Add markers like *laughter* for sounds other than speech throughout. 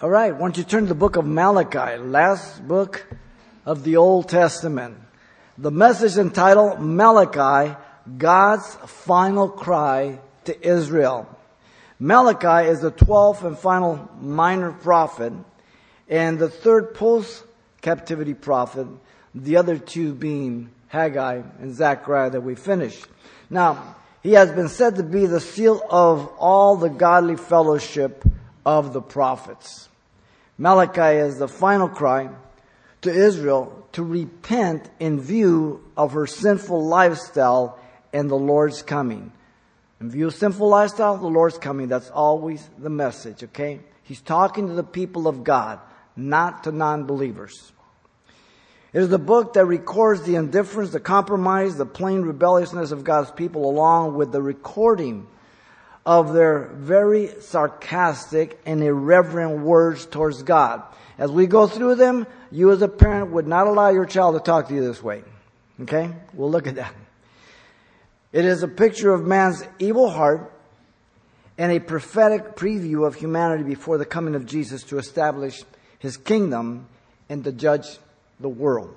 All right, why don't you turn to the book of Malachi, last book of the Old Testament. The message entitled Malachi, God's final cry to Israel. Malachi is the 12th and final minor prophet and the third post captivity prophet, the other two being Haggai and Zechariah that we finished. Now, he has been said to be the seal of all the godly fellowship of the prophets. Malachi is the final cry to Israel to repent in view of her sinful lifestyle and the Lord's coming. In view of sinful lifestyle, the Lord's coming. That's always the message, okay? He's talking to the people of God, not to non-believers. It is the book that records the indifference, the compromise, the plain rebelliousness of God's people along with the recording of their very sarcastic and irreverent words towards God. As we go through them, you as a parent would not allow your child to talk to you this way. Okay? We'll look at that. It is a picture of man's evil heart and a prophetic preview of humanity before the coming of Jesus to establish his kingdom and to judge the world.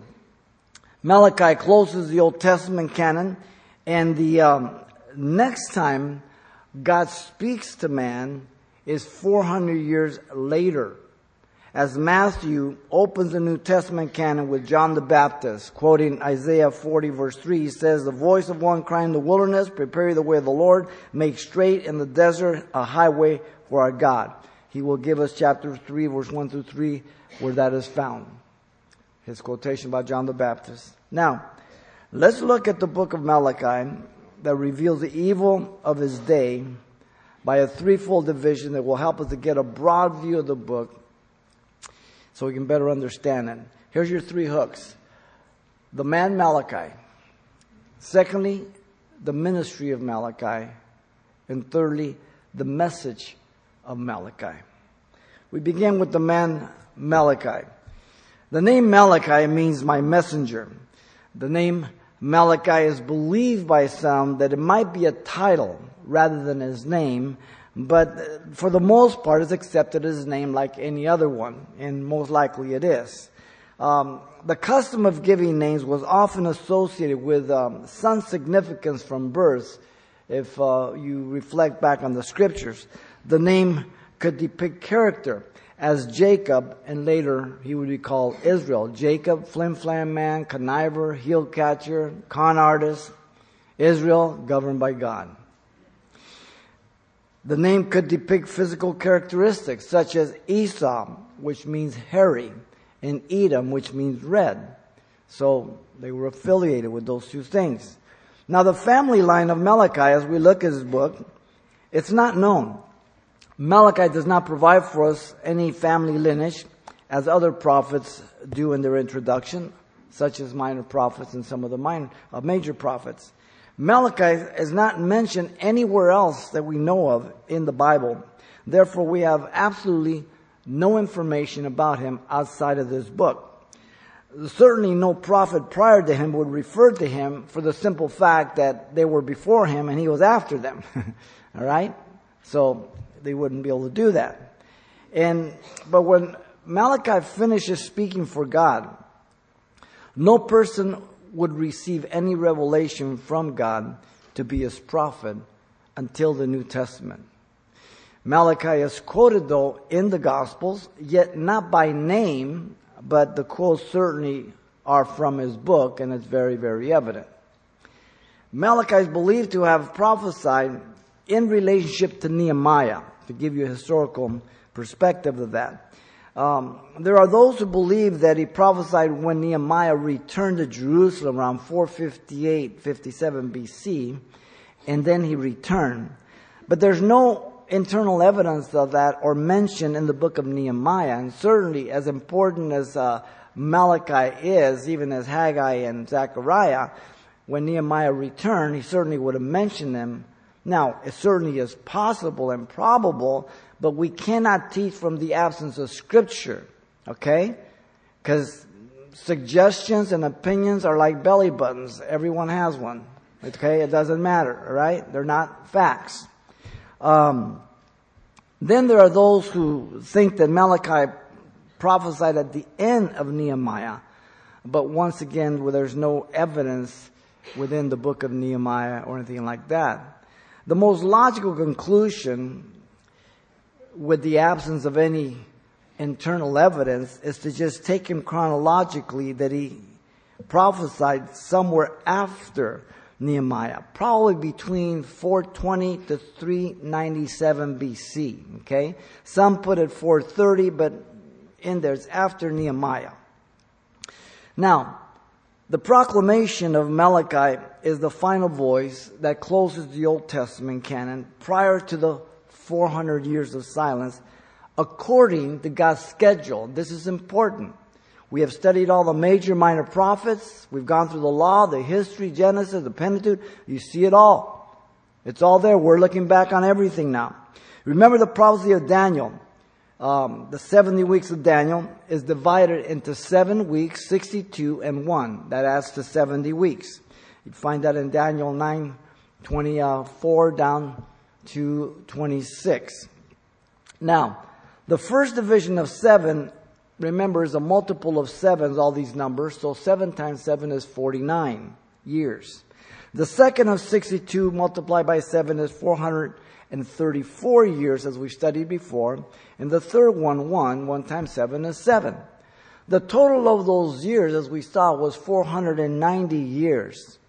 Malachi closes the Old Testament canon, and the um, next time God speaks to man is 400 years later as Matthew opens the New Testament canon with John the Baptist, quoting Isaiah 40 verse 3, he says, The voice of one crying in the wilderness, prepare the way of the Lord, make straight in the desert a highway for our God. He will give us chapter 3 verse 1 through 3 where that is found. His quotation by John the Baptist. Now, let's look at the book of Malachi that reveals the evil of his day by a threefold division that will help us to get a broad view of the book so we can better understand it. Here's your three hooks. The man Malachi. Secondly, the ministry of Malachi. And thirdly, the message of Malachi. We begin with the man Malachi. The name Malachi means my messenger. The name Malachi is believed by some that it might be a title rather than his name but for the most part, it's accepted as his name like any other one, and most likely it is. Um, the custom of giving names was often associated with um, some significance from birth. If uh, you reflect back on the scriptures, the name could depict character, as Jacob, and later he would be called Israel. Jacob, flim flam man, conniver, heel catcher, con artist. Israel, governed by God. The name could depict physical characteristics such as Esau, which means hairy, and Edom, which means red. So they were affiliated with those two things. Now the family line of Malachi, as we look at his book, it's not known. Malachi does not provide for us any family lineage as other prophets do in their introduction, such as minor prophets and some of the minor, uh, major prophets. Malachi is not mentioned anywhere else that we know of in the Bible. Therefore, we have absolutely no information about him outside of this book. Certainly no prophet prior to him would refer to him for the simple fact that they were before him and he was after them. *laughs* All right? So they wouldn't be able to do that. And, but when Malachi finishes speaking for God, no person would receive any revelation from God to be his prophet until the New Testament. Malachi is quoted though in the Gospels, yet not by name, but the quotes certainly are from his book and it's very, very evident. Malachi is believed to have prophesied in relationship to Nehemiah, to give you a historical perspective of that. Um, there are those who believe that he prophesied when Nehemiah returned to Jerusalem around 458, 57 BC, and then he returned. But there's no internal evidence of that or mention in the book of Nehemiah, and certainly as important as uh, Malachi is, even as Haggai and Zechariah, when Nehemiah returned, he certainly would have mentioned them. Now, it certainly is possible and probable but we cannot teach from the absence of scripture. Okay? Because suggestions and opinions are like belly buttons. Everyone has one. Okay? It doesn't matter. All right? They're not facts. Um, Then there are those who think that Malachi prophesied at the end of Nehemiah, but once again, well, there's no evidence within the book of Nehemiah or anything like that. The most logical conclusion, with the absence of any internal evidence, is to just take him chronologically that he prophesied somewhere after Nehemiah, probably between 420 to 397 BC. Okay, some put it 430, but in there it's after Nehemiah. Now, the proclamation of Malachi is the final voice that closes the Old Testament canon prior to the 400 years of silence according to God's schedule. This is important. We have studied all the major minor prophets. We've gone through the law, the history, Genesis, the Pentateuch. You see it all. It's all there. We're looking back on everything now. Remember the prophecy of Daniel um, the 70 weeks of Daniel is divided into seven weeks, 62 and 1. That adds to 70 weeks. You find that in Daniel 9, 24 down to 26. Now, the first division of seven, remember, is a multiple of sevens, all these numbers. So seven times seven is 49 years. The second of 62 multiplied by seven is 400 and 34 years as we studied before. And the third one, one, one times seven is seven. The total of those years, as we saw, was 490 years.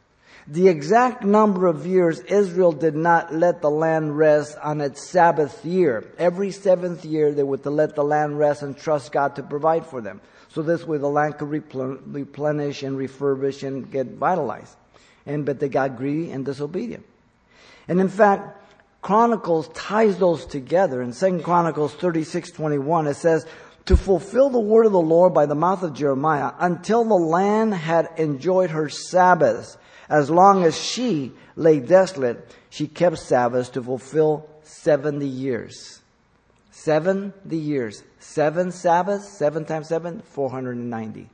The exact number of years Israel did not let the land rest on its Sabbath year. Every seventh year they would let the land rest and trust God to provide for them. So this way the land could replenish and refurbish and get vitalized. And but they got greedy and disobedient. And in fact, Chronicles ties those together. In 2 Chronicles 36, 21, it says, to fulfill the word of the Lord by the mouth of Jeremiah until the land had enjoyed her Sabbaths. As long as she lay desolate, she kept Sabbaths to fulfill 70 years. 70 years. Seven Sabbaths, seven times seven, 490.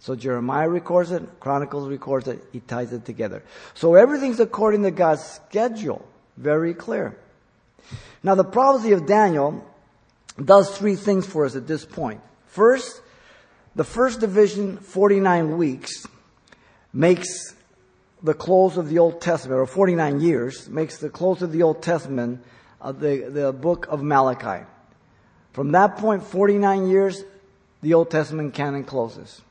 So Jeremiah records it, Chronicles records it, he ties it together. So everything's according to God's schedule. Very clear. Now, the prophecy of Daniel does three things for us at this point. First, the first division, 49 weeks, makes the close of the Old Testament, or 49 years, makes the close of the Old Testament of the, the book of Malachi. From that point, 49 years, the Old Testament canon closes.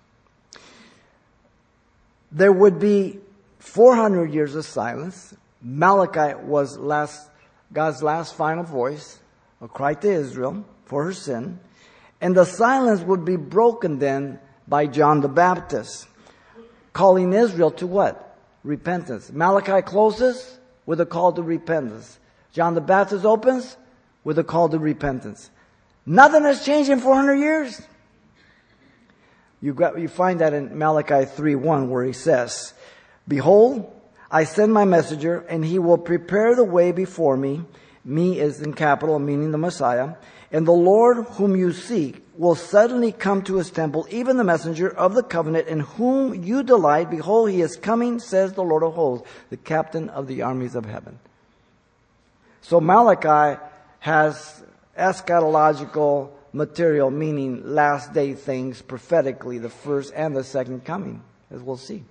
There would be 400 years of silence, Malachi was last, God's last final voice, a cry to Israel for her sin. And the silence would be broken then by John the Baptist, calling Israel to what? Repentance. Malachi closes with a call to repentance. John the Baptist opens with a call to repentance. Nothing has changed in 400 years. You, got, you find that in Malachi 3.1 where he says, Behold, I send my messenger, and he will prepare the way before me. Me is in capital, meaning the Messiah. And the Lord whom you seek will suddenly come to his temple, even the messenger of the covenant in whom you delight. Behold, he is coming, says the Lord of hosts, the captain of the armies of heaven. So Malachi has eschatological material, meaning last day things prophetically, the first and the second coming, as we'll see.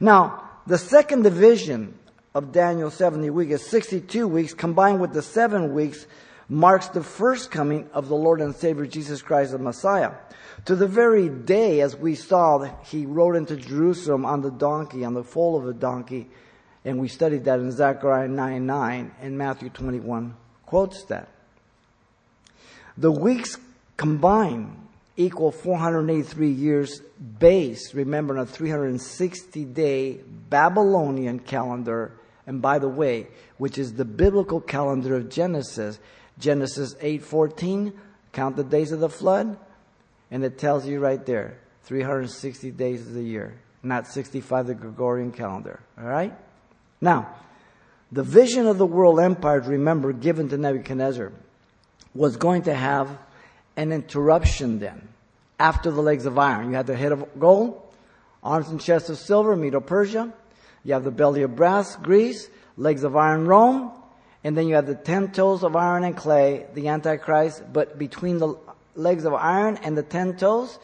Now, the second division of Daniel's 70 weeks is 62 weeks combined with the seven weeks marks the first coming of the Lord and Savior Jesus Christ the Messiah. To the very day, as we saw, that he rode into Jerusalem on the donkey, on the foal of a donkey, and we studied that in Zechariah 9 9, and Matthew 21 quotes that. The weeks combined equal 483 years based, remember, on a 360 day Babylonian calendar. And by the way, which is the biblical calendar of Genesis. Genesis 8:14, count the days of the flood, and it tells you right there, 360 days of the year, not 65 the Gregorian calendar. All right? Now, the vision of the world empires, remember, given to Nebuchadnezzar, was going to have an interruption then. After the legs of iron, you have the head of gold, arms and chest of silver, Medo Persia. You have the belly of brass, Greece, legs of iron, Rome. and then you have the ten toes of iron and clay, the Antichrist, but between the legs of iron and the ten toes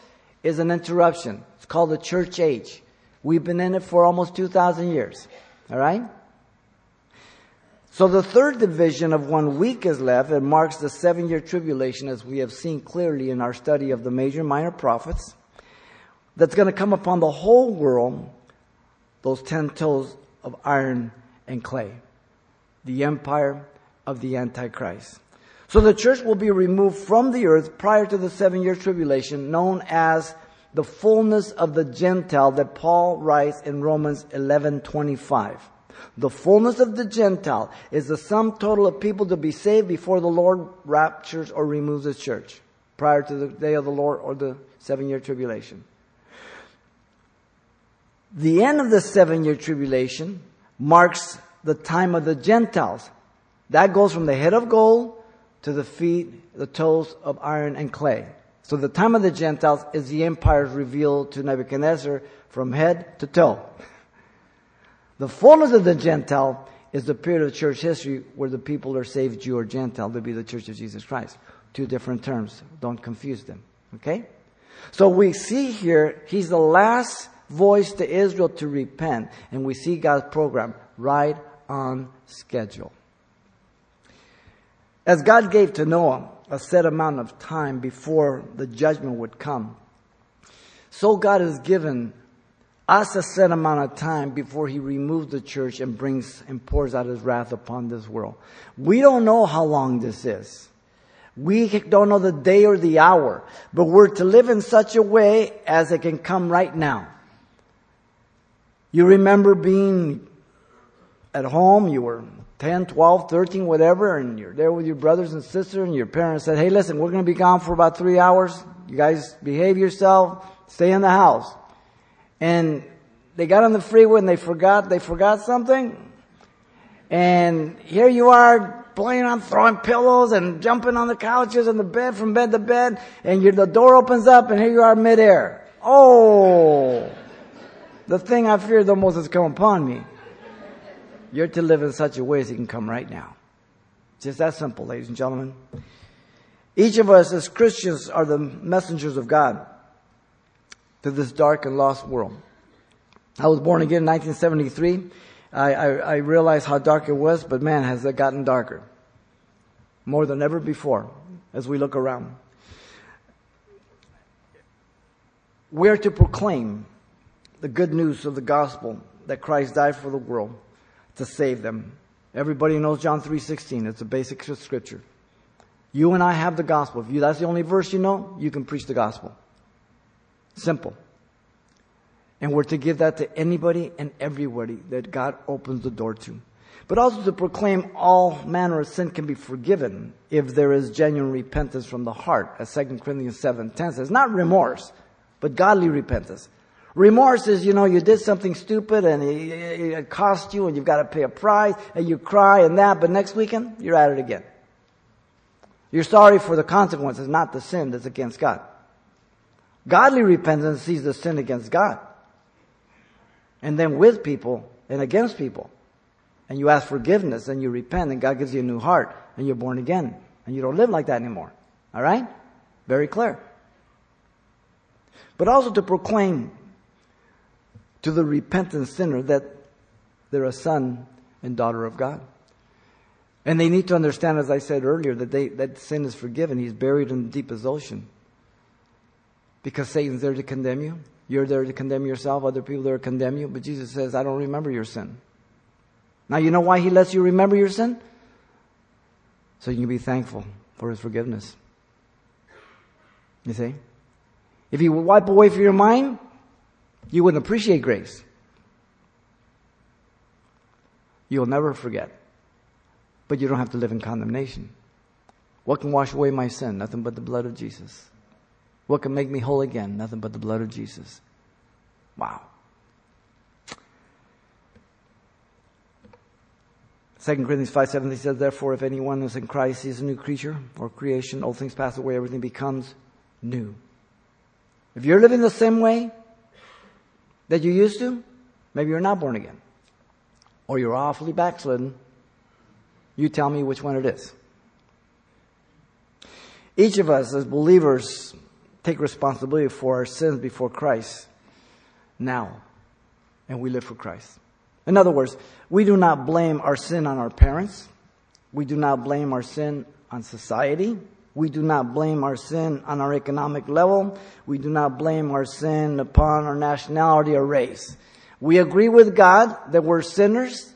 is an interruption. It's called the church age. We've been in it for almost 2,000 years. Alright? So the third division of one week is left. It marks the seven year tribulation as we have seen clearly in our study of the major and minor prophets. That's going to come upon the whole world, those ten toes of iron and clay. The empire of the Antichrist. So the church will be removed from the earth prior to the seven year tribulation known as the fullness of the Gentile that Paul writes in Romans 11:25. The fullness of the Gentile is the sum total of people to be saved before the Lord raptures or removes his church, prior to the day of the Lord or the seven year tribulation. The end of the seven year tribulation marks the time of the Gentiles. That goes from the head of gold to the feet, the toes of iron and clay. So the time of the Gentiles is the empires revealed to Nebuchadnezzar from head to toe. The fullness of the Gentile is the period of church history where the people are saved, Jew or Gentile, to be the church of Jesus Christ. Two different terms. Don't confuse them. Okay? So we see here, he's the last voice to Israel to repent, and we see God's program right on schedule. As God gave to Noah a set amount of time before the judgment would come, so God has given us a set amount of time before he removes the church and brings and pours out his wrath upon this world. We don't know how long this is. We don't know the day or the hour, but we're to live in such a way as it can come right now. You remember being at home, you were 10, 12, 13, whatever, and you're there with your brothers and sisters, and your parents said, Hey, listen, we're going to be gone for about three hours. You guys behave yourself, stay in the house. And they got on the freeway and they forgot, they forgot something. And here you are playing on throwing pillows and jumping on the couches and the bed from bed to bed. And the door opens up and here you are midair. Oh! The thing I feared the most has come upon me. You're to live in such a way as it can come right now. Just that simple, ladies and gentlemen. Each of us as Christians are the messengers of God to this dark and lost world. I was born again in 1973. I, I, I realized how dark it was, but man, has it gotten darker. More than ever before as we look around. We are to proclaim the good news of the gospel that Christ died for the world to save them. Everybody knows John 3:16. It's a basic scripture. You and I have the gospel. If you that's the only verse you know, you can preach the gospel. Simple. And we're to give that to anybody and everybody that God opens the door to. But also to proclaim all manner of sin can be forgiven if there is genuine repentance from the heart, as 2 Corinthians 7 10 says. Not remorse, but godly repentance. Remorse is, you know, you did something stupid and it, it cost you and you've got to pay a price and you cry and that, but next weekend, you're at it again. You're sorry for the consequences, not the sin that's against God. Godly repentance sees the sin against God. And then with people and against people. And you ask forgiveness and you repent and God gives you a new heart and you're born again. And you don't live like that anymore. Alright? Very clear. But also to proclaim to the repentant sinner that they're a son and daughter of God. And they need to understand, as I said earlier, that they, that sin is forgiven. He's buried in the deepest ocean because Satan's there to condemn you. You're there to condemn yourself, other people there to condemn you. But Jesus says, I don't remember your sin. Now, you know why he lets you remember your sin? So you can be thankful for his forgiveness. You see? If he wipe away from your mind, you wouldn't appreciate grace. You'll never forget. But you don't have to live in condemnation. What can wash away my sin? Nothing but the blood of Jesus. What can make me whole again? Nothing but the blood of Jesus. Wow. 2 Corinthians 5 7 he says, Therefore, if anyone is in Christ, he is a new creature or creation. Old things pass away, everything becomes new. If you're living the same way that you used to, maybe you're not born again. Or you're awfully backslidden. You tell me which one it is. Each of us as believers take responsibility for our sins before Christ now, and we live for Christ. In other words, we do not blame our sin on our parents. We do not blame our sin on society. We do not blame our sin on our economic level. We do not blame our sin upon our nationality or race. We agree with God that we're sinners,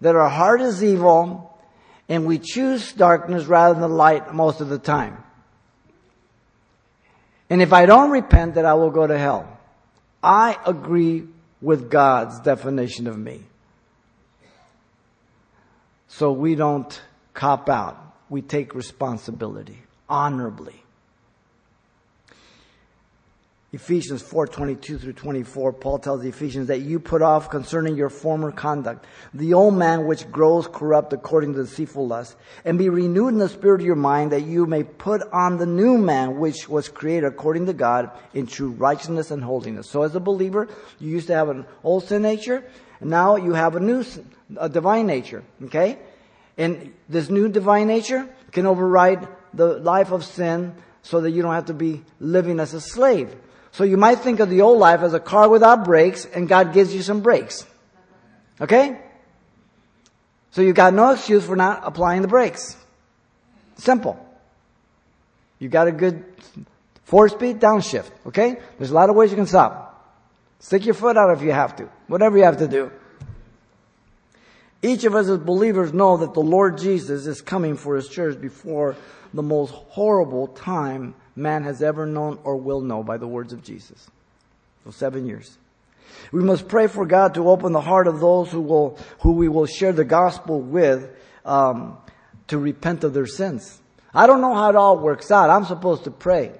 that our heart is evil, and we choose darkness rather than the light most of the time. And if I don't repent, that I will go to hell. I agree with God's definition of me. So we don't cop out. We take responsibility honorably. Ephesians 4:22 through 24 Paul tells the Ephesians that you put off concerning your former conduct the old man which grows corrupt according to deceitful lust and be renewed in the spirit of your mind that you may put on the new man which was created according to God in true righteousness and holiness. So as a believer, you used to have an old sin nature and now you have a new a divine nature, okay? And this new divine nature can override the life of sin so that you don't have to be living as a slave. So you might think of the old life as a car without brakes and God gives you some brakes. Okay? So you got no excuse for not applying the brakes. Simple. You got a good four speed downshift. Okay? There's a lot of ways you can stop. Stick your foot out if you have to. Whatever you have to do. Each of us as believers know that the Lord Jesus is coming for his church before the most horrible time man has ever known or will know by the words of Jesus. So seven years. We must pray for God to open the heart of those who will, who we will share the gospel with, um, to repent of their sins. I don't know how it all works out. I'm supposed to pray.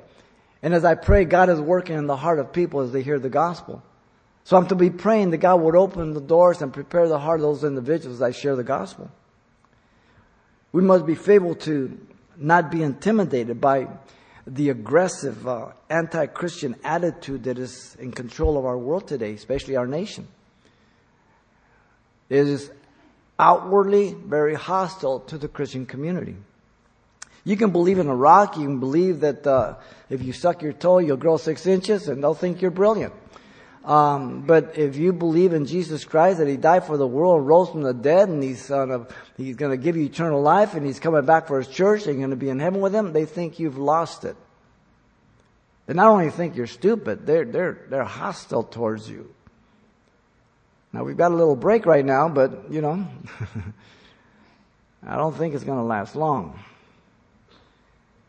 And as I pray, God is working in the heart of people as they hear the gospel. So I'm to be praying that God would open the doors and prepare the heart of those individuals as I share the gospel. We must be faithful to not be intimidated by the aggressive uh, anti-Christian attitude that is in control of our world today, especially our nation. It is outwardly very hostile to the Christian community. You can believe in a rock, you can believe that uh, if you suck your toe, you'll grow six inches, and they'll think you're brilliant. Um, but if you believe in Jesus Christ, that He died for the world, rose from the dead, and He's uh, He's going to give you eternal life, and He's coming back for His church, and you're going to be in heaven with Him, they think you've lost it. They not only think you're stupid, they're they're they're hostile towards you. Now we've got a little break right now, but you know, *laughs* I don't think it's going to last long.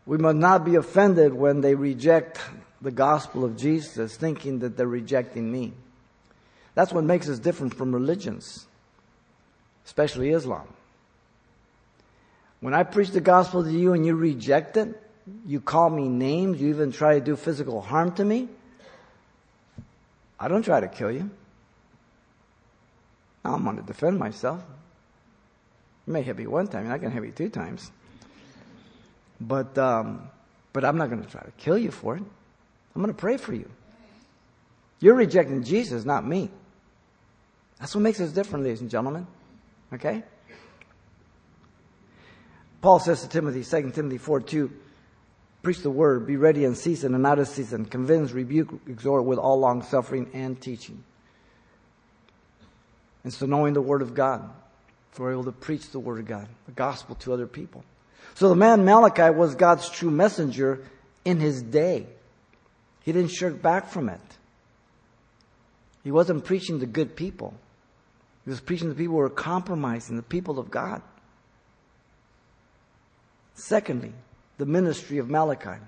We must not be offended when they reject the gospel of Jesus thinking that they're rejecting me. That's what makes us different from religions, especially Islam. When I preach the gospel to you and you reject it, you call me names, you even try to do physical harm to me, I don't try to kill you. I'm going to defend myself. You may hit me one time, I can hit you two times. But, um, but I'm not going to try to kill you for it. I'm going to pray for you. You're rejecting Jesus, not me. That's what makes us different, ladies and gentlemen. Okay? Paul says to Timothy, 2 Timothy 4 2, preach the word, be ready in season and out of season, convince, rebuke, exhort with all long suffering and teaching. And so knowing the word of God, we're able to preach the word of God, the gospel to other people. So the man Malachi was God's true messenger in his day. He didn't shirk back from it. He wasn't preaching to good people. He was preaching to people who were compromising, the people of God. Secondly, the ministry of Malachi.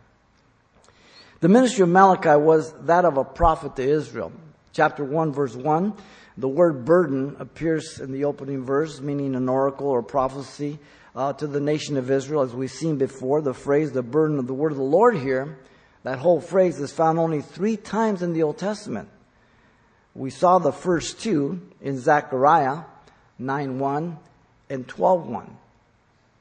The ministry of Malachi was that of a prophet to Israel. Chapter 1, verse 1, the word burden appears in the opening verse, meaning an oracle or prophecy uh, to the nation of Israel. As we've seen before, the phrase, the burden of the word of the Lord here, that whole phrase is found only three times in the Old Testament. We saw the first two in Zechariah 9.1 and 12.1.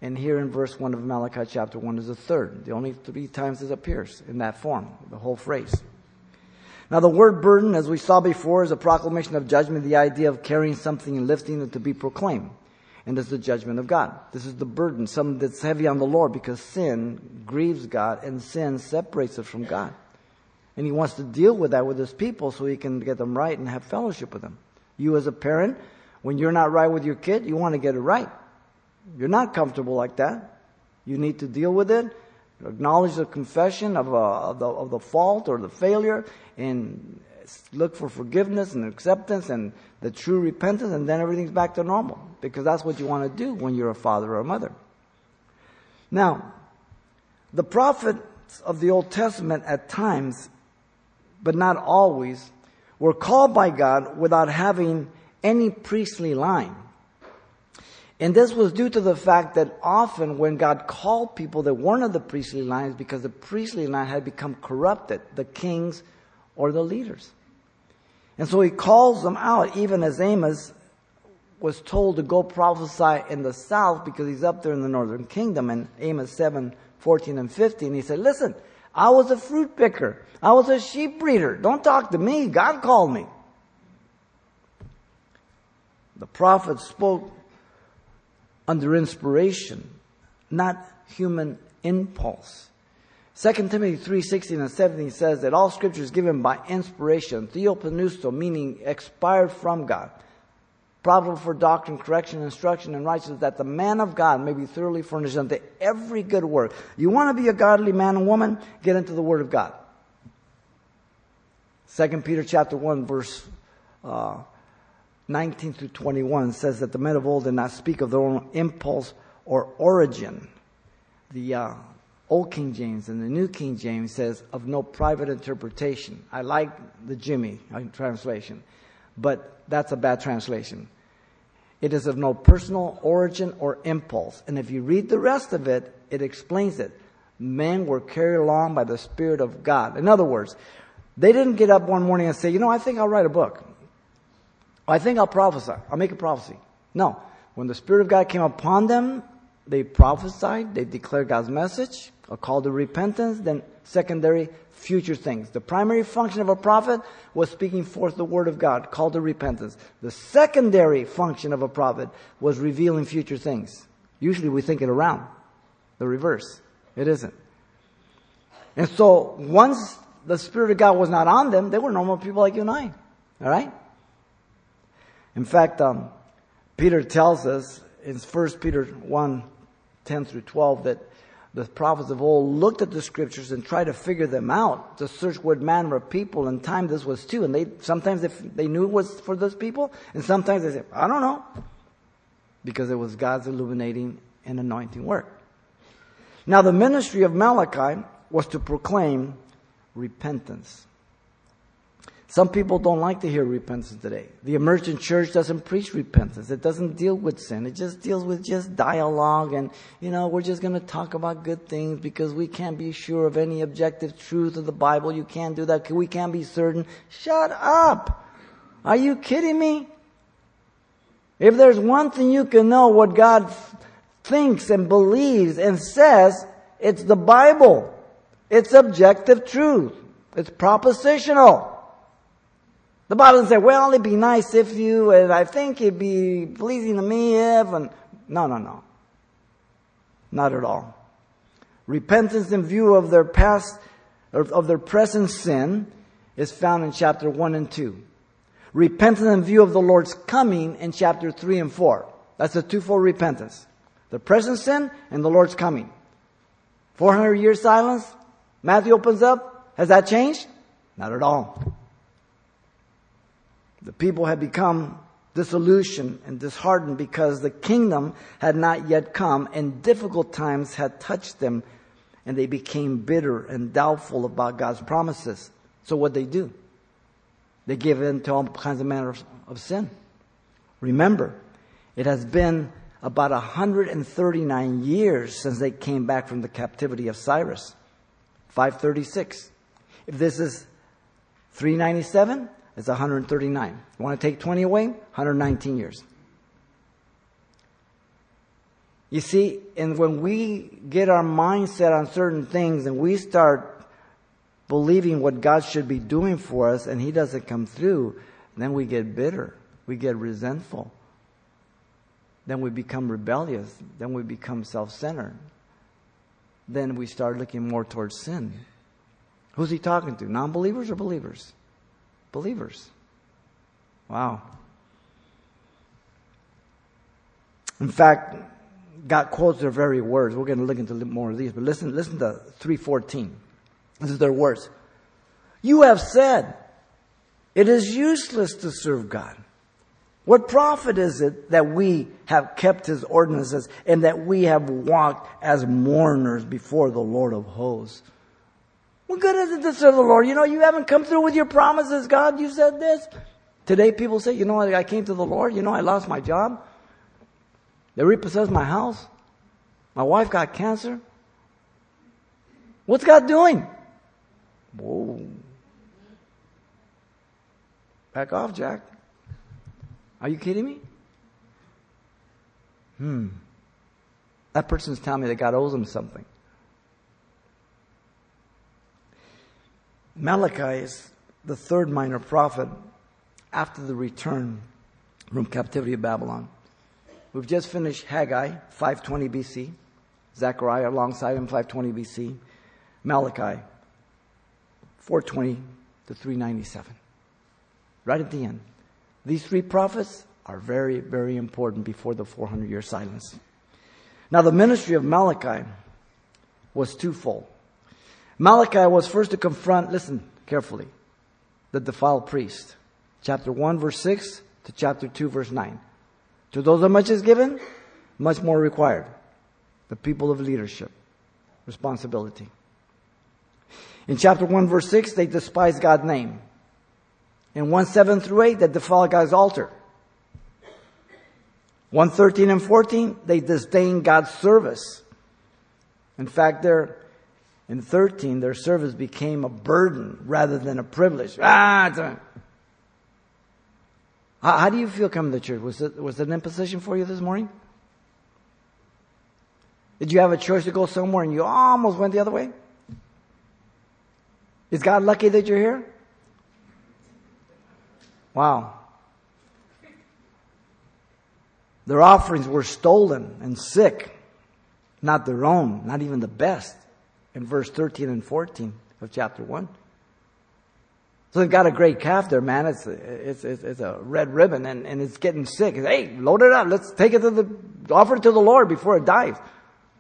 And here in verse 1 of Malachi chapter 1 is the third. The only three times it appears in that form, the whole phrase. Now the word burden, as we saw before, is a proclamation of judgment, the idea of carrying something and lifting it to be proclaimed. And is the judgment of God. This is the burden, something that's heavy on the Lord because sin grieves God and sin separates us from God. And He wants to deal with that with His people so He can get them right and have fellowship with them. You as a parent, when you're not right with your kid, you want to get it right. You're not comfortable like that. You need to deal with it, acknowledge the confession of, uh, of, the, of the fault or the failure, and look for forgiveness and acceptance and the true repentance, and then everything's back to normal. Because that's what you want to do when you're a father or a mother. Now, the prophets of the Old Testament at times, but not always, were called by God without having any priestly line. And this was due to the fact that often when God called people that weren't of the priestly lines, because the priestly line had become corrupted, the kings or the leaders. And so he calls them out, even as Amos was told to go prophesy in the south because he's up there in the northern kingdom in Amos 7, 14 and 15. He said, listen, I was a fruit picker. I was a sheep breeder. Don't talk to me. God called me. The prophet spoke under inspiration, not human impulse. 2 Timothy 3, 16 and 17 says that all scripture is given by inspiration, theopneustos, meaning expired from God, profitable for doctrine, correction, instruction, and righteousness, that the man of God may be thoroughly furnished unto every good work. You want to be a godly man and woman? Get into the Word of God. 2 Peter chapter 1, verse uh, 19 through 21 says that the men of old did not speak of their own impulse or origin. The uh, Old King James and the New King James says of no private interpretation. I like the Jimmy translation, but that's a bad translation. It is of no personal origin or impulse. And if you read the rest of it, it explains it. Men were carried along by the Spirit of God. In other words, they didn't get up one morning and say, you know, I think I'll write a book. I think I'll prophesy. I'll make a prophecy. No. When the Spirit of God came upon them, they prophesied, they declared God's message, a call to repentance, then secondary, future things. The primary function of a prophet was speaking forth the word of God, called to repentance. The secondary function of a prophet was revealing future things. Usually we think it around. The reverse. It isn't. And so once the Spirit of God was not on them, they were normal people like you and I. Alright? In fact, um, Peter tells us in 1 Peter 1 10 through 12 that the prophets of old looked at the scriptures and tried to figure them out to search what manner of people and time this was to. And they sometimes if they knew it was for those people, and sometimes they said, I don't know. Because it was God's illuminating and anointing work. Now the ministry of Malachi was to proclaim repentance. Some people don't like to hear repentance today. The emergent church doesn't preach repentance. It doesn't deal with sin. It just deals with just dialogue and, you know, we're just going to talk about good things because we can't be sure of any objective truth of the Bible. You can't do that. We can't be certain. Shut up. Are you kidding me? If there's one thing you can know what God thinks and believes and says, it's the Bible. It's objective truth. It's propositional. The Bible doesn't say, well, it'd be nice if you, and I think it'd be pleasing to me if, and no, no, no. Not at all. Repentance in view of their past, of their present sin is found in chapter 1 and 2. Repentance in view of the Lord's coming in chapter 3 and 4. That's a twofold repentance. The present sin and the Lord's coming. 400 years silence. Matthew opens up. Has that changed? Not at all. The people had become disillusioned and disheartened because the kingdom had not yet come and difficult times had touched them and they became bitter and doubtful about God's promises. So what they do? They give in to all kinds of manners of sin. Remember, it has been about 139 years since they came back from the captivity of Cyrus. 536. If this is 397, it's 139. You want to take 20 away? 119 years. You see, and when we get our mindset on certain things and we start believing what God should be doing for us and He doesn't come through, then we get bitter. We get resentful. then we become rebellious, then we become self centered, then we start looking more towards sin. Who's he talking to? Non believers or believers? Believers. Wow. In fact, God quotes their very words. We're going to look into more of these, but listen, listen to 314. This is their words. You have said, it is useless to serve God. What profit is it that we have kept his ordinances and that we have walked as mourners before the Lord of hosts? What good is it to serve the Lord? You know, you haven't come through with your promises, God. You said this. Today people say, you know, I came to the Lord. You know, I lost my job. They repossessed my house. My wife got cancer. What's God doing? Whoa. Back off, Jack. Are you kidding me? Hmm. That person's telling me that God owes them something. Malachi is the third minor prophet after the return from captivity of Babylon. We've just finished Haggai, 520 BC. Zechariah alongside him, 520 BC. Malachi, 420 to 397. Right at the end. These three prophets are very, very important before the 400 year silence. Now, the ministry of Malachi was twofold. Malachi was first to confront, listen carefully, the defiled priest. Chapter 1, verse 6 to chapter 2, verse 9. To those that much is given, much more required. The people of leadership, responsibility. In chapter 1, verse 6, they despise God's name. In 1 7 through 8, they defile God's altar. 113 and 14, they disdain God's service. In fact, their, in 13, their service became a burden rather than a privilege. Ah, how, how do you feel coming to church? Was it, was it an imposition for you this morning? Did you have a choice to go somewhere and you almost went the other way? Is God lucky that you're here? Wow. Their offerings were stolen and sick, not their own, not even the best, in verse 13 and 14 of chapter 1. So they've got a great calf there, man. It's, it's, it's, it's a red ribbon and, and it's getting sick. Hey, load it up. Let's take it to the, offer it to the Lord before it dies.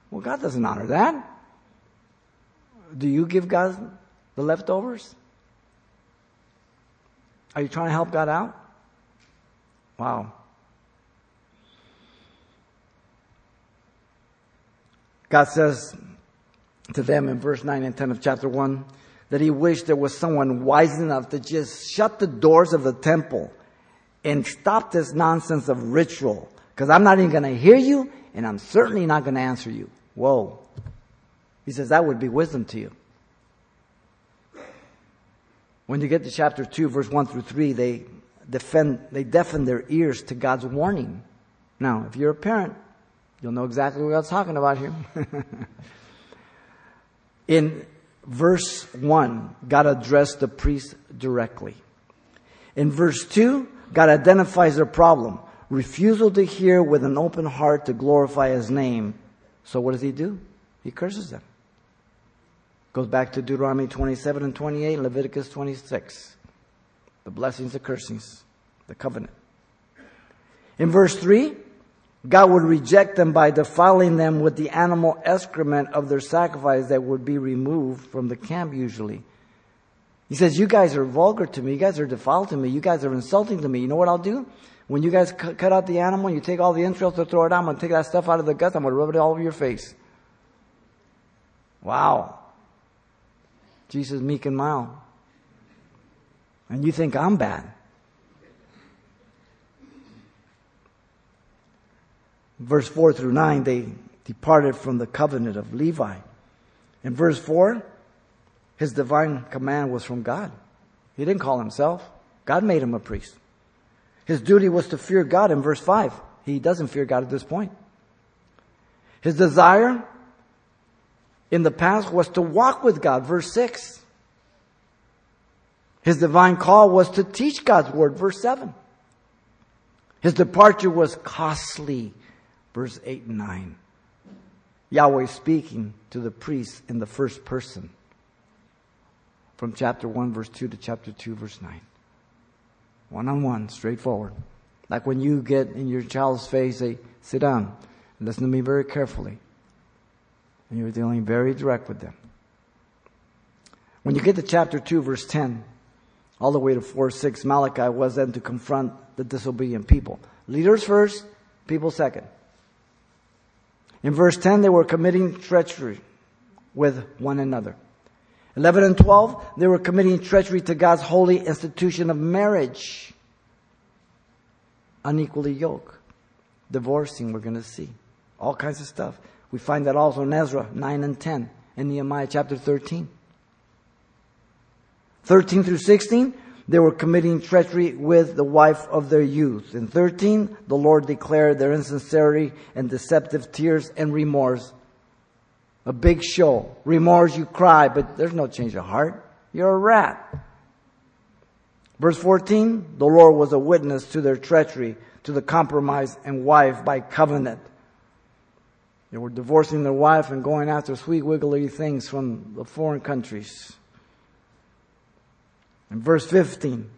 Well, God doesn't honor that. Do you give God the leftovers? Are you trying to help God out? Wow. God says to them in verse 9 and 10 of chapter 1, that he wished there was someone wise enough to just shut the doors of the temple and stop this nonsense of ritual. Because I'm not even going to hear you, and I'm certainly not going to answer you. Whoa. He says that would be wisdom to you. When you get to chapter 2, verse 1 through 3, they defend, they deafen their ears to God's warning. Now, if you're a parent, you'll know exactly what I'm talking about here. *laughs* In verse 1, God addressed the priest directly. In verse 2, God identifies their problem refusal to hear with an open heart to glorify his name. So what does he do? He curses them. Goes back to Deuteronomy 27 and 28, Leviticus 26. The blessings, the cursings, the covenant. In verse 3, God would reject them by defiling them with the animal excrement of their sacrifice that would be removed from the camp usually. He says, You guys are vulgar to me. You guys are defiled to me. You guys are insulting to me. You know what I'll do? When you guys cut out the animal, and you take all the entrails to throw it out. I'm going to take that stuff out of the guts. I'm going to rub it all over your face. Wow. Jesus, meek and mild. And you think I'm bad. Verse 4 through 9, they departed from the covenant of Levi. In verse 4, his divine command was from God. He didn't call himself. God made him a priest. His duty was to fear God in verse 5. He doesn't fear God at this point. His desire in the past was to walk with God, verse 6. His divine call was to teach God's word, verse 7. His departure was costly, verse 8 and 9. Yahweh speaking to the priests in the first person from chapter 1, verse 2 to chapter 2, verse 9. One on one, straightforward. Like when you get in your child's face, say, sit down and listen to me very carefully. And you're dealing very direct with them. When you get to chapter 2, verse 10, all the way to 4 6, Malachi was then to confront the disobedient people. Leaders first, people second. In verse 10, they were committing treachery with one another. 11 and 12, they were committing treachery to God's holy institution of marriage. Unequally yoked. Divorcing, we're going to see. All kinds of stuff. We find that also in Ezra 9 and 10 and Nehemiah chapter 13. 13 through 16, they were committing treachery with the wife of their youth. In 13, the Lord declared their insincerity and deceptive tears and remorse. A big show. Remorse, you cry, but there's no change of heart. You're a rat. Verse 14, the Lord was a witness to their treachery, to the compromise and wife by covenant. They were divorcing their wife and going after sweet wiggly things from the foreign countries. In verse 15,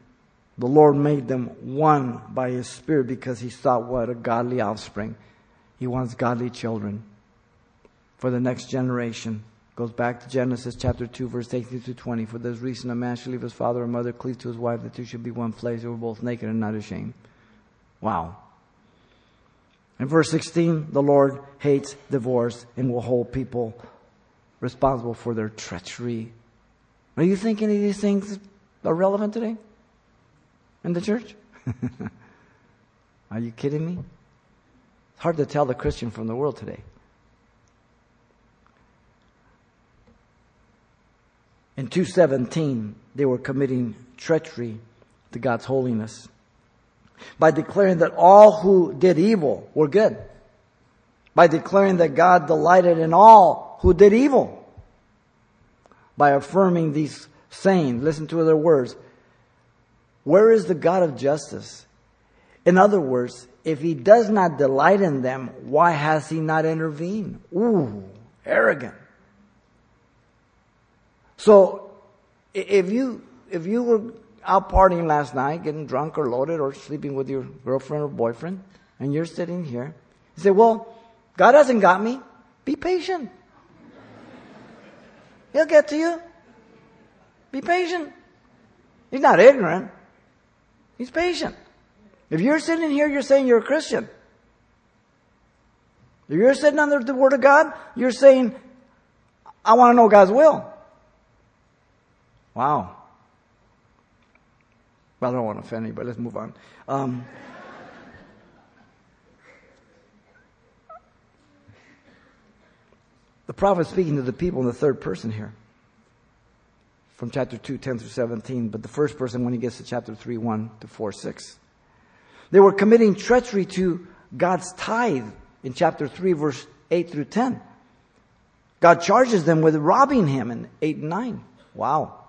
the Lord made them one by His Spirit because He thought what a godly offspring. He wants godly children for the next generation. Goes back to Genesis chapter 2, verse 18 to 20. For this reason, a man shall leave his father and mother, cleave to his wife, the two should be one flesh. They were both naked and not ashamed. Wow. In verse 16, the Lord hates divorce and will hold people responsible for their treachery. Are you thinking of these things are relevant today in the church? *laughs* Are you kidding me? It's hard to tell the Christian from the world today. In 217, they were committing treachery to God's holiness by declaring that all who did evil were good, by declaring that God delighted in all who did evil, by affirming these saying, listen to their words, where is the God of justice? In other words, if he does not delight in them, why has he not intervened? Ooh, arrogant. So, if you, if you were out partying last night, getting drunk or loaded or sleeping with your girlfriend or boyfriend, and you're sitting here, you say, well, God hasn't got me. Be patient. He'll get to you. Be patient. He's not ignorant. He's patient. If you're sitting here, you're saying you're a Christian. If you're sitting under the Word of God, you're saying, I want to know God's will. Wow. Well, I don't want to offend anybody. Let's move on. Um, *laughs* the prophet speaking to the people in the third person here from chapter 2, 10 through 17, but the first person when he gets to chapter 3, 1 to 4, 6. They were committing treachery to God's tithe in chapter 3, verse 8 through 10. God charges them with robbing him in 8 and 9. Wow.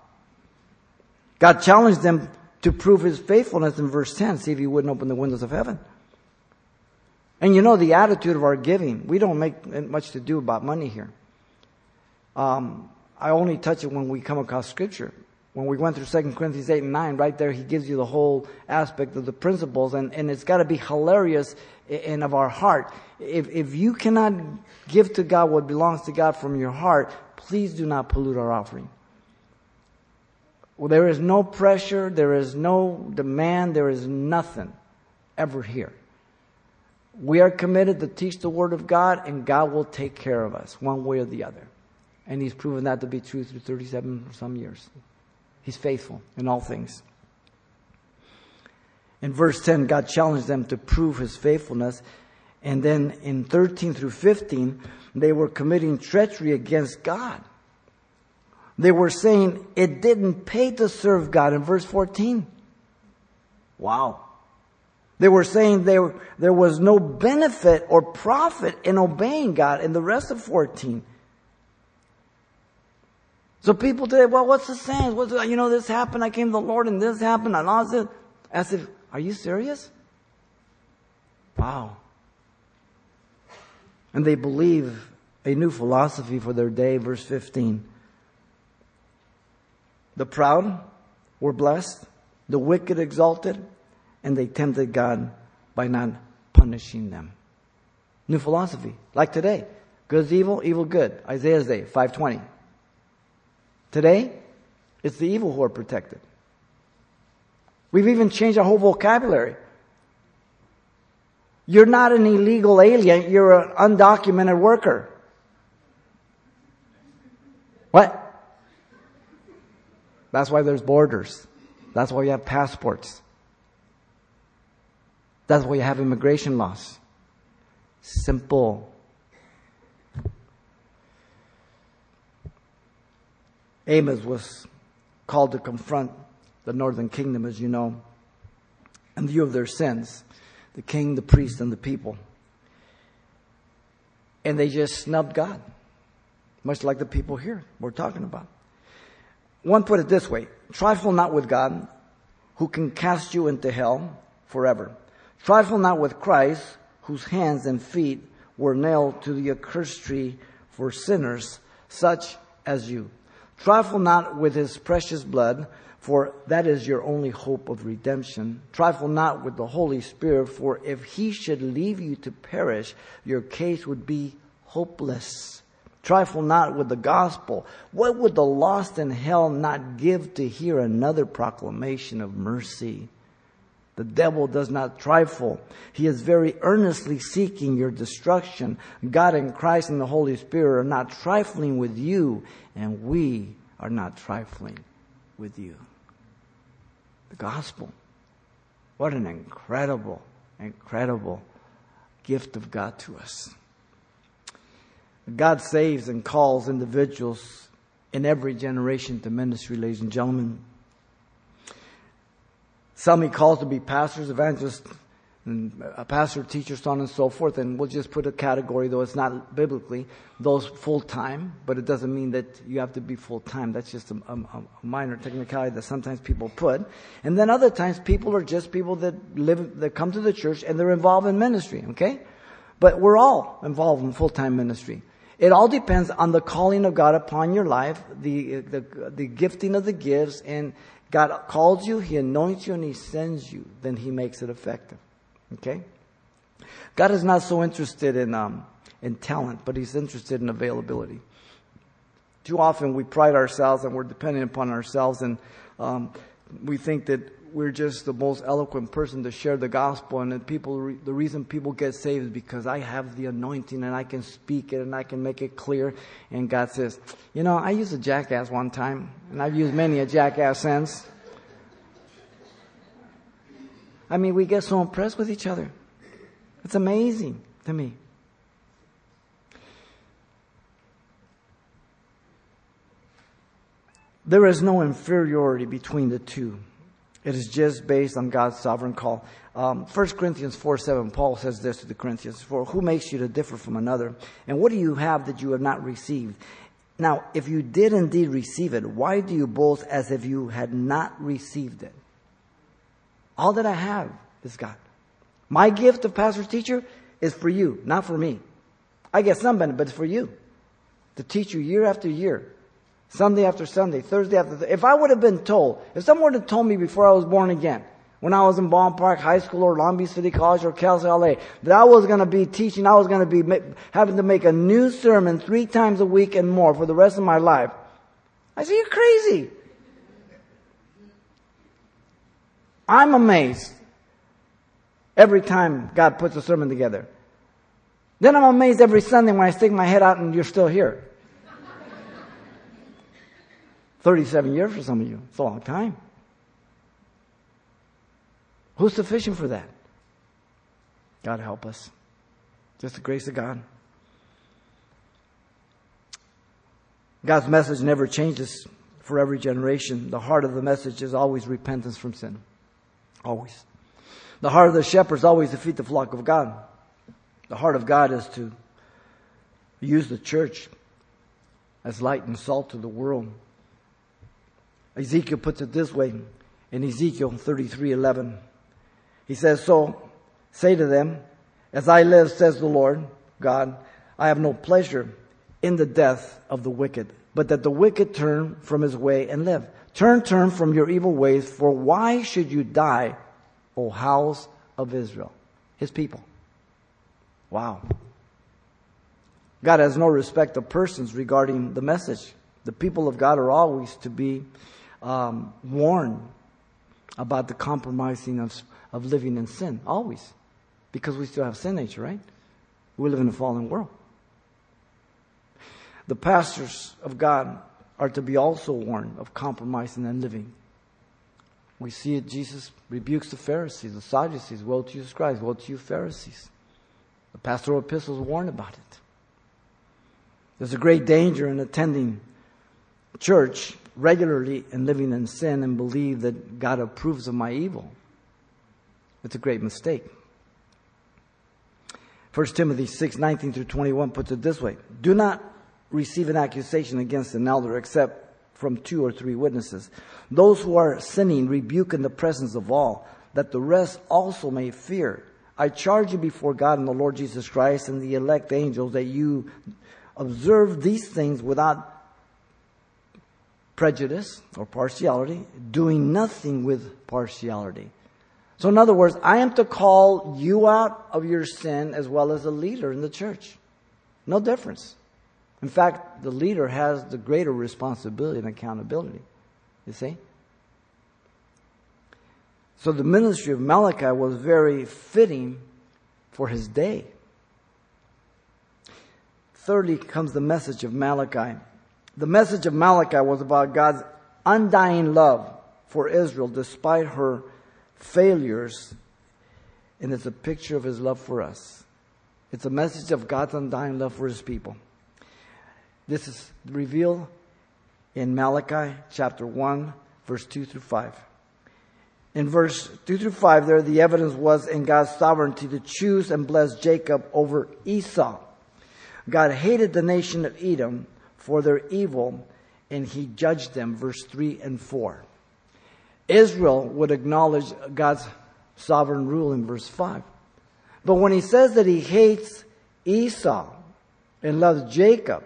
God challenged them to prove his faithfulness in verse 10, see if he wouldn't open the windows of heaven. And you know the attitude of our giving. We don't make much to do about money here. Um, I only touch it when we come across scripture. When we went through 2 Corinthians 8 and 9, right there, he gives you the whole aspect of the principles, and, and it's got to be hilarious and of our heart. If, if you cannot give to God what belongs to God from your heart, please do not pollute our offering. Well, there is no pressure, there is no demand, there is nothing ever here. We are committed to teach the Word of God, and God will take care of us one way or the other. And he's proven that to be true through 37 or some years. He's faithful in all things. In verse 10, God challenged them to prove his faithfulness. And then in 13 through 15, they were committing treachery against God. They were saying it didn't pay to serve God in verse 14. Wow. They were saying there, there was no benefit or profit in obeying God in the rest of 14. So people today, well, what's the sense? What's the, you know, this happened, I came to the Lord and this happened, I all this. As if, are you serious? Wow. And they believe a new philosophy for their day, verse 15. The proud were blessed, the wicked exalted, and they tempted God by not punishing them. New philosophy, like today. Good is evil, evil good. Isaiah's day, 520. Today, it's the evil who are protected. We've even changed our whole vocabulary. You're not an illegal alien, you're an undocumented worker. What? That's why there's borders. That's why you have passports. That's why you have immigration laws. Simple. Amos was called to confront the northern kingdom, as you know, in view of their sins the king, the priest, and the people. And they just snubbed God, much like the people here we're talking about. One put it this way trifle not with God, who can cast you into hell forever. Trifle not with Christ, whose hands and feet were nailed to the accursed tree for sinners such as you. Trifle not with his precious blood, for that is your only hope of redemption. Trifle not with the Holy Spirit, for if he should leave you to perish, your case would be hopeless. Trifle not with the gospel. What would the lost in hell not give to hear another proclamation of mercy? The devil does not trifle. He is very earnestly seeking your destruction. God and Christ and the Holy Spirit are not trifling with you, and we are not trifling with you the gospel. What an incredible, incredible gift of God to us. God saves and calls individuals in every generation to ministry, ladies and gentlemen. Some he calls to be pastors, evangelists, a uh, pastor, teacher, so on and so forth. And we'll just put a category, though it's not biblically, those full time, but it doesn't mean that you have to be full time. That's just a, a, a, minor technicality that sometimes people put. And then other times people are just people that live, that come to the church and they're involved in ministry, okay? But we're all involved in full time ministry. It all depends on the calling of God upon your life, the, the, the gifting of the gifts, and God calls you, He anoints you, and He sends you. Then He makes it effective. Okay? God is not so interested in, um, in talent, but He's interested in availability. Too often we pride ourselves and we're dependent upon ourselves, and um, we think that we're just the most eloquent person to share the gospel. And that people, the reason people get saved is because I have the anointing and I can speak it and I can make it clear. And God says, you know, I used a jackass one time, and I've used many a jackass since. I mean, we get so impressed with each other. It's amazing to me. There is no inferiority between the two. It is just based on God's sovereign call. Um, 1 Corinthians 4 7, Paul says this to the Corinthians For who makes you to differ from another? And what do you have that you have not received? Now, if you did indeed receive it, why do you boast as if you had not received it? All that I have is God. My gift of pastor's teacher is for you, not for me. I get some benefit, but it's for you. To teach you year after year. Sunday after Sunday, Thursday after Thursday. If I would have been told, if someone would have told me before I was born again, when I was in Ballpark Park High School or Long Beach City College or Cal LA, that I was going to be teaching, I was going to be having to make a new sermon three times a week and more for the rest of my life. I say, you're crazy. I'm amazed every time God puts a sermon together. Then I'm amazed every Sunday when I stick my head out and you're still here. 37 years for some of you. It's a long time. Who's sufficient for that? God help us. Just the grace of God. God's message never changes for every generation. The heart of the message is always repentance from sin. Always. The heart of the shepherd is always to feed the flock of God. The heart of God is to use the church as light and salt to the world. Ezekiel puts it this way in Ezekiel 33:11. He says, "So say to them, as I live, says the Lord God, I have no pleasure in the death of the wicked, but that the wicked turn from his way and live. Turn, turn from your evil ways, for why should you die, O house of Israel? His people. Wow. God has no respect of persons regarding the message. The people of God are always to be um, warned about the compromising of, of living in sin. Always. Because we still have sin nature, right? We live in a fallen world. The pastors of God are to be also warned of compromising and living. We see it, Jesus rebukes the Pharisees, the Sadducees, woe to you scribes, woe to you Pharisees. The pastoral epistles warn about it. There's a great danger in attending church regularly and living in sin and believe that God approves of my evil. It's a great mistake. 1 Timothy 6, 19 through 21 puts it this way. Do not receive an accusation against an elder except from two or three witnesses. Those who are sinning rebuke in the presence of all, that the rest also may fear. I charge you before God and the Lord Jesus Christ and the elect angels that you observe these things without prejudice or partiality, doing nothing with partiality. So, in other words, I am to call you out of your sin as well as a leader in the church. No difference. In fact, the leader has the greater responsibility and accountability. You see? So, the ministry of Malachi was very fitting for his day. Thirdly comes the message of Malachi. The message of Malachi was about God's undying love for Israel despite her failures, and it's a picture of his love for us. It's a message of God's undying love for his people. This is revealed in Malachi chapter 1, verse 2 through 5. In verse 2 through 5, there the evidence was in God's sovereignty to choose and bless Jacob over Esau. God hated the nation of Edom for their evil, and he judged them, verse 3 and 4. Israel would acknowledge God's sovereign rule in verse 5. But when he says that he hates Esau and loves Jacob,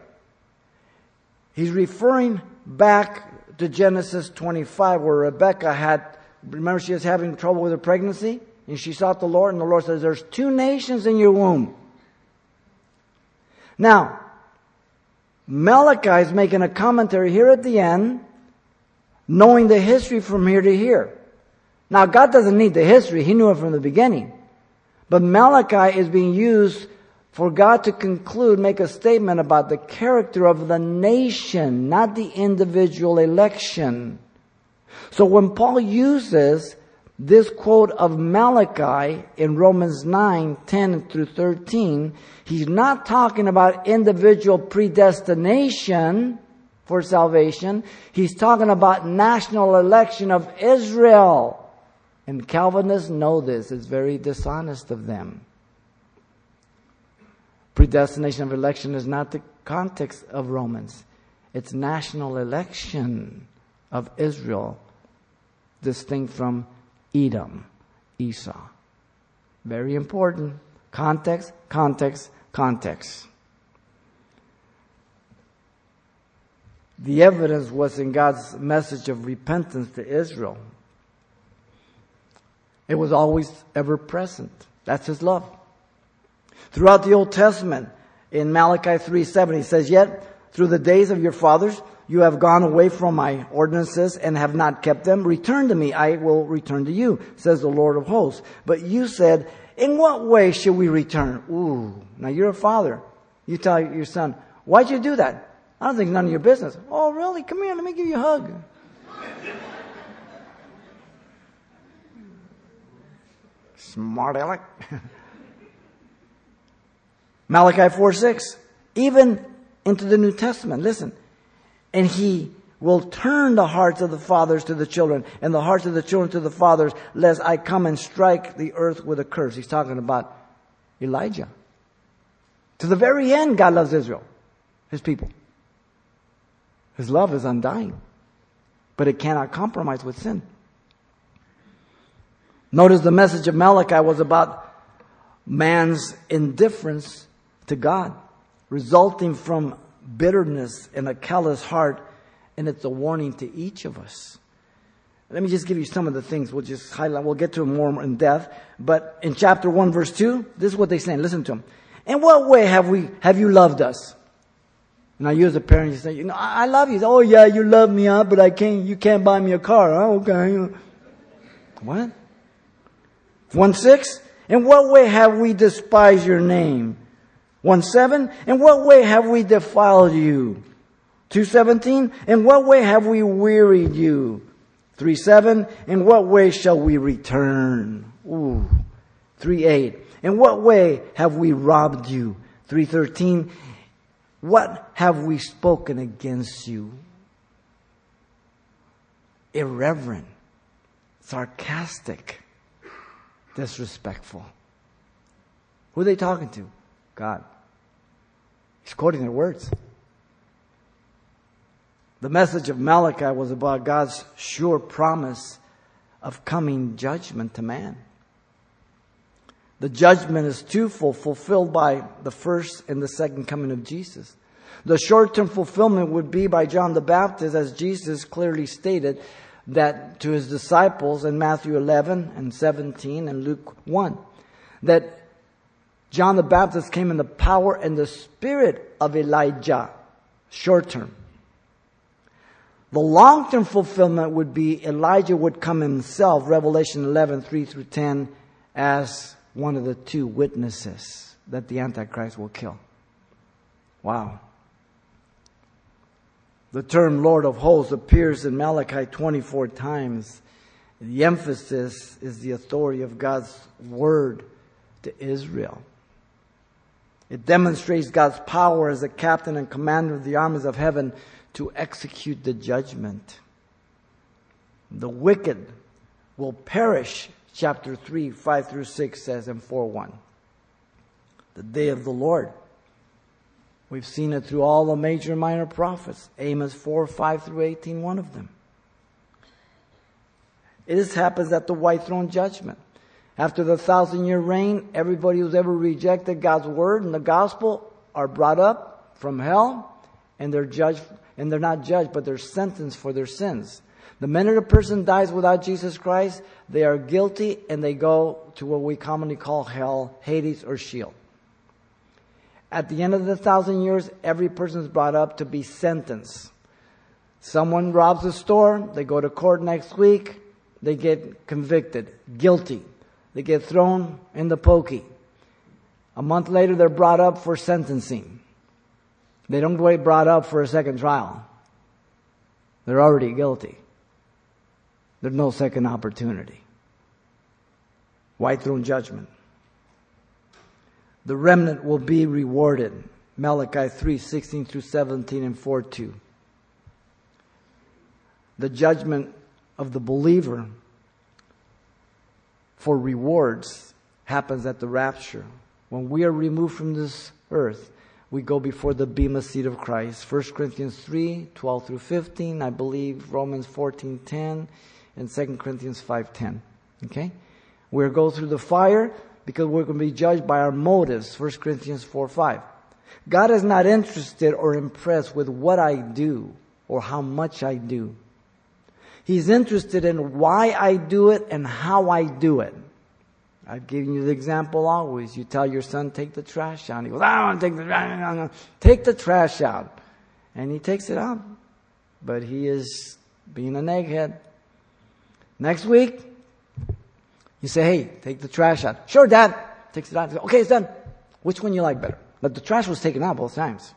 he's referring back to Genesis 25 where Rebecca had, remember she was having trouble with her pregnancy? And she sought the Lord and the Lord says, there's two nations in your womb. Now, Malachi is making a commentary here at the end knowing the history from here to here. Now, God doesn't need the history. He knew it from the beginning. But Malachi is being used for God to conclude, make a statement about the character of the nation, not the individual election. So when Paul uses this quote of Malachi in Romans 9, 10 through 13, he's not talking about individual predestination, for salvation. He's talking about national election of Israel. And Calvinists know this. It's very dishonest of them. Predestination of election is not the context of Romans. It's national election of Israel, distinct from Edom, Esau. Very important. Context, context, context. The evidence was in God's message of repentance to Israel. It was always ever present. That's His love. Throughout the Old Testament, in Malachi 3 7, He says, Yet through the days of your fathers, you have gone away from my ordinances and have not kept them. Return to me, I will return to you, says the Lord of hosts. But you said, In what way should we return? Ooh, now you're a father. You tell your son, Why'd you do that? I don't think it's none of your business. Oh, really? Come here. Let me give you a hug. Smart aleck. *laughs* Malachi 4 6. Even into the New Testament. Listen. And he will turn the hearts of the fathers to the children and the hearts of the children to the fathers, lest I come and strike the earth with a curse. He's talking about Elijah. To the very end, God loves Israel, his people. His love is undying, but it cannot compromise with sin. Notice the message of Malachi was about man's indifference to God. resulting from bitterness and a callous heart, and it's a warning to each of us. Let me just give you some of the things. We'll just highlight. We'll get to them more in depth. But in chapter 1, verse 2, this is what they say. Listen to them. In what way have we, have you loved us? Now you as a parent, you say, you know, I, love you. Oh yeah, you love me, huh? But I can't, you can't buy me a car, huh? Okay. What? 1 6? In what way have we despised your name? 1 7? In what way have we defiled you? 217? In what way have we wearied you? 3 7? In what way shall we return? Ooh. 3 8. In what way have we robbed you? 313. What have we spoken against you? Irreverent, sarcastic, disrespectful. Who are they talking to? God. He's quoting their words. The message of Malachi was about God's sure promise of coming judgment to man. The judgment is twofold, fulfilled by the first and the second coming of Jesus. The short term fulfillment would be by John the Baptist, as Jesus clearly stated that to his disciples in Matthew 11 and 17 and Luke 1, that John the Baptist came in the power and the spirit of Elijah, short term. The long term fulfillment would be Elijah would come himself, Revelation 11, 3 through 10, as one of the two witnesses that the Antichrist will kill. Wow. The term Lord of Hosts appears in Malachi 24 times. The emphasis is the authority of God's word to Israel. It demonstrates God's power as the captain and commander of the armies of heaven to execute the judgment. The wicked will perish chapter 3, 5 through 6 says in 4 1. The day of the Lord. We've seen it through all the major and minor prophets. Amos 4, 5 through 18, one of them. It happens at the white throne judgment. After the thousand year reign, everybody who's ever rejected God's word and the gospel are brought up from hell and they're judged, and they're not judged, but they're sentenced for their sins. The minute a person dies without Jesus Christ, they are guilty and they go to what we commonly call hell, Hades, or Sheol. At the end of the thousand years, every person is brought up to be sentenced. Someone robs a store, they go to court next week, they get convicted, guilty. They get thrown in the pokey. A month later, they're brought up for sentencing. They don't get brought up for a second trial. They're already guilty. There's no second opportunity. White throne judgment. The remnant will be rewarded. Malachi 3 16 through 17 and 4 2. The judgment of the believer for rewards happens at the rapture. When we are removed from this earth, we go before the bema seat of Christ. 1 Corinthians 3 12 through 15, I believe Romans 14 10 in 2 Corinthians 5.10. Okay? We're go through the fire because we're going to be judged by our motives. 1 Corinthians 4 5. God is not interested or impressed with what I do or how much I do. He's interested in why I do it and how I do it. I've given you the example always. You tell your son, take the trash out. He goes, I don't want to take the trash out. Take the trash out. And he takes it out. But he is being an egghead. Next week, you say, hey, take the trash out. Sure, Dad. Takes it out. Okay, it's done. Which one you like better? But the trash was taken out both times.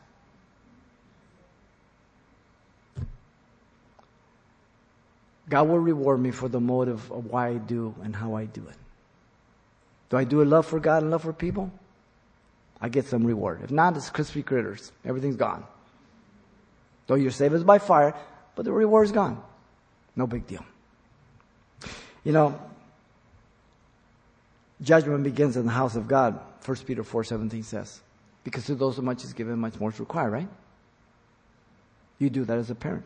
God will reward me for the motive of why I do and how I do it. Do I do it love for God and love for people? I get some reward. If not, it's crispy critters. Everything's gone. Though you're saved by fire, but the reward is gone. No big deal. You know, judgment begins in the house of God, 1 Peter 4.17 says. Because to those who much is given, much more is required, right? You do that as a parent.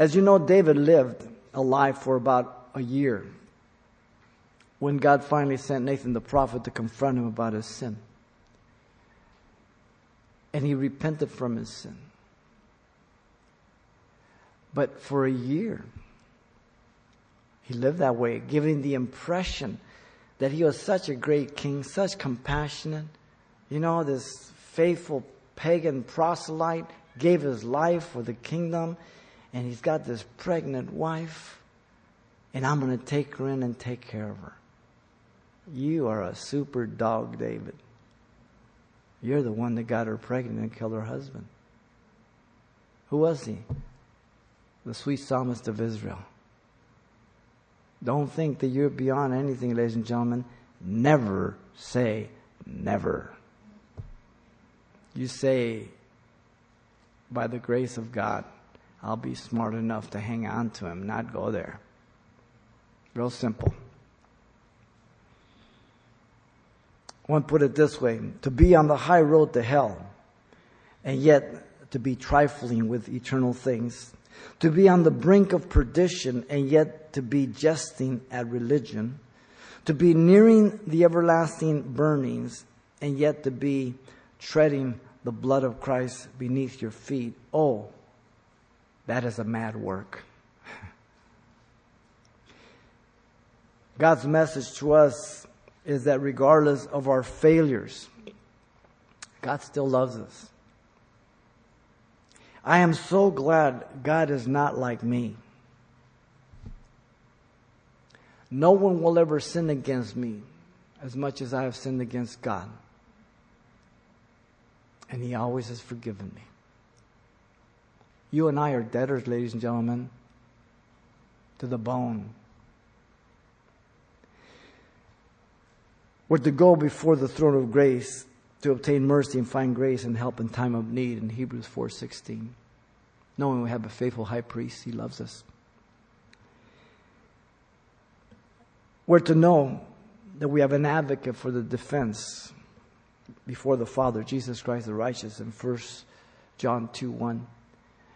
As you know, David lived alive for about a year when God finally sent Nathan the prophet to confront him about his sin. and he repented from his sin. But for a year, he lived that way, giving the impression that he was such a great king, such compassionate. You know, this faithful pagan proselyte gave his life for the kingdom, and he's got this pregnant wife, and I'm going to take her in and take care of her. You are a super dog, David. You're the one that got her pregnant and killed her husband. Who was he? The sweet psalmist of Israel. Don't think that you're beyond anything, ladies and gentlemen. Never say never. You say, by the grace of God, I'll be smart enough to hang on to him, not go there. Real simple. One put it this way to be on the high road to hell, and yet to be trifling with eternal things to be on the brink of perdition and yet to be jesting at religion, to be nearing the everlasting burnings and yet to be treading the blood of Christ beneath your feet. Oh, that is a mad work. God's message to us is that regardless of our failures, God still loves us. I am so glad God is not like me. No one will ever sin against me as much as I have sinned against God. And He always has forgiven me. You and I are debtors, ladies and gentlemen, to the bone. We're to go before the throne of grace to obtain mercy and find grace and help in time of need in Hebrews 4:16. Knowing we have a faithful high priest, he loves us. We're to know that we have an advocate for the defense before the Father, Jesus Christ the righteous in 1 John 2 1.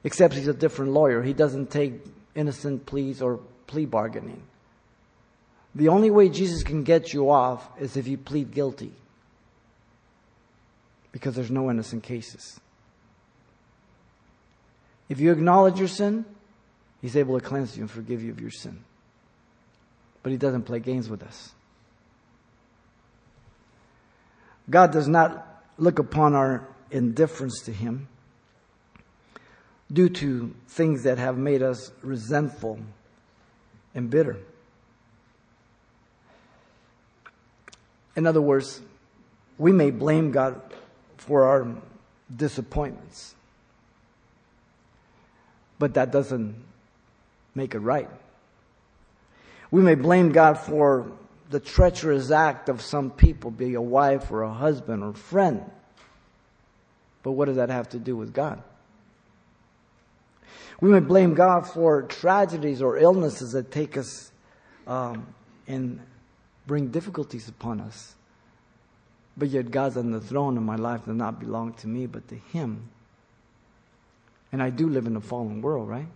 Except he's a different lawyer. He doesn't take innocent pleas or plea bargaining. The only way Jesus can get you off is if you plead guilty because there's no innocent cases. If you acknowledge your sin, He's able to cleanse you and forgive you of your sin. But He doesn't play games with us. God does not look upon our indifference to Him due to things that have made us resentful and bitter. In other words, we may blame God for our disappointments. But that doesn't make it right. We may blame God for the treacherous act of some people, be a wife or a husband or friend. But what does that have to do with God? We may blame God for tragedies or illnesses that take us um, and bring difficulties upon us. But yet God's on the throne and my life does not belong to me but to Him. And I do live in a fallen world, right?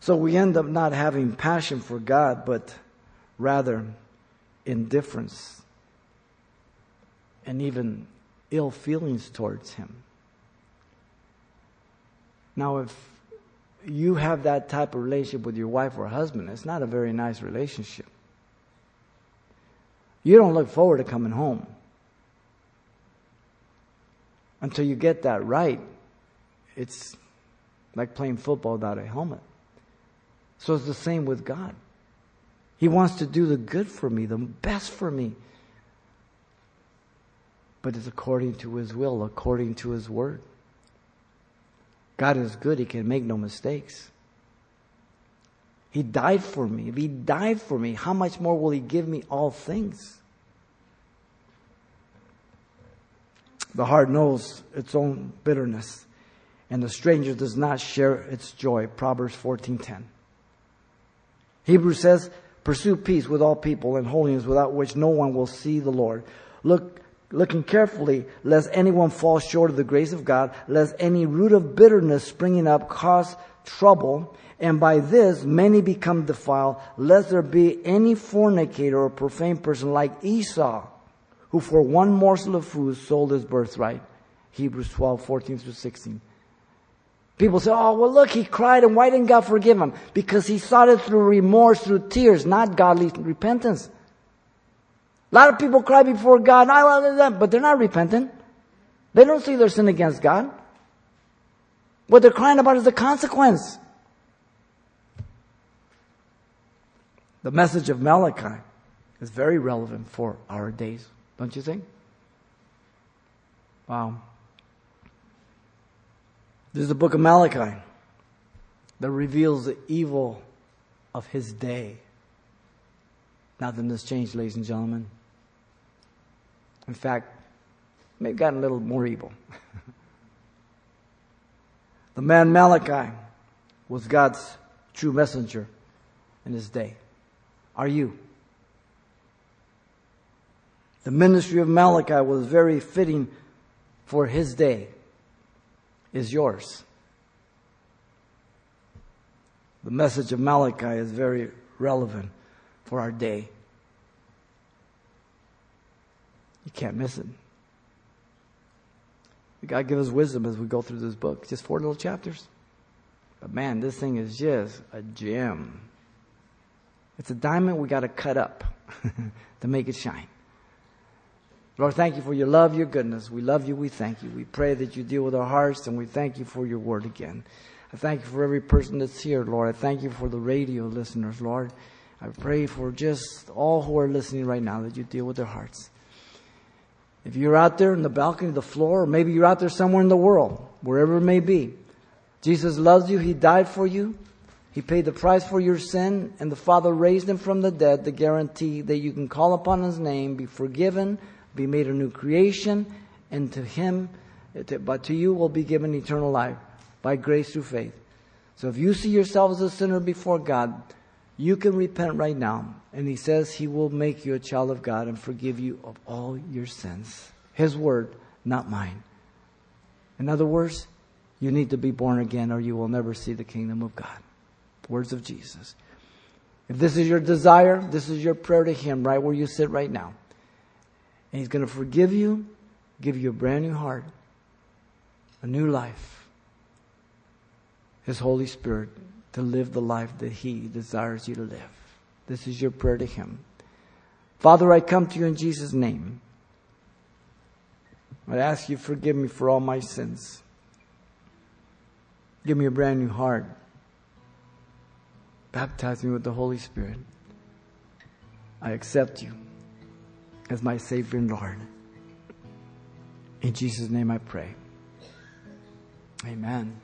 So we end up not having passion for God, but rather indifference and even ill feelings towards Him. Now, if you have that type of relationship with your wife or husband, it's not a very nice relationship. You don't look forward to coming home. Until you get that right, it's like playing football without a helmet. So it's the same with God. He wants to do the good for me, the best for me. But it's according to His will, according to His word. God is good, He can make no mistakes. He died for me. If He died for me, how much more will He give me all things? The heart knows its own bitterness, and the stranger does not share its joy. Proverbs 14:10. Hebrews says, "Pursue peace with all people and holiness without which no one will see the Lord." Look looking carefully lest anyone fall short of the grace of God, lest any root of bitterness springing up cause trouble, and by this many become defiled, lest there be any fornicator or profane person like Esau, who for one morsel of food sold his birthright. Hebrews 12, 14 through 16. People say, oh, well, look, he cried and why didn't God forgive him? Because he sought it through remorse, through tears, not godly repentance. A lot of people cry before God, I love them, but they're not repentant. They don't see their sin against God. What they're crying about is the consequence. The message of Malachi is very relevant for our days, don't you think? Wow. This is the book of Malachi that reveals the evil of his day. Nothing has changed, ladies and gentlemen. In fact, may have gotten a little more evil. *laughs* the man Malachi was God's true messenger in his day. Are you? The ministry of Malachi was very fitting for his day is yours. The message of Malachi is very relevant for our day. You can't miss it. God give us wisdom as we go through this book. Just four little chapters. But man, this thing is just a gem. It's a diamond we got to cut up *laughs* to make it shine. Lord, thank you for your love, your goodness. We love you. We thank you. We pray that you deal with our hearts, and we thank you for your word again. I thank you for every person that's here, Lord. I thank you for the radio listeners, Lord. I pray for just all who are listening right now that you deal with their hearts. If you're out there in the balcony, the floor, or maybe you're out there somewhere in the world, wherever it may be, Jesus loves you. He died for you. He paid the price for your sin, and the Father raised him from the dead to guarantee that you can call upon his name, be forgiven, be made a new creation, and to him, but to you will be given eternal life by grace through faith. So if you see yourself as a sinner before God, you can repent right now. And he says he will make you a child of God and forgive you of all your sins. His word, not mine. In other words, you need to be born again or you will never see the kingdom of God. Words of Jesus. If this is your desire, this is your prayer to him right where you sit right now. And He's going to forgive you, give you a brand new heart, a new life. His Holy Spirit to live the life that He desires you to live. This is your prayer to Him. Father, I come to you in Jesus' name. I ask you, forgive me for all my sins. Give me a brand new heart. Baptize me with the Holy Spirit. I accept you as my Savior and Lord. In Jesus' name I pray. Amen.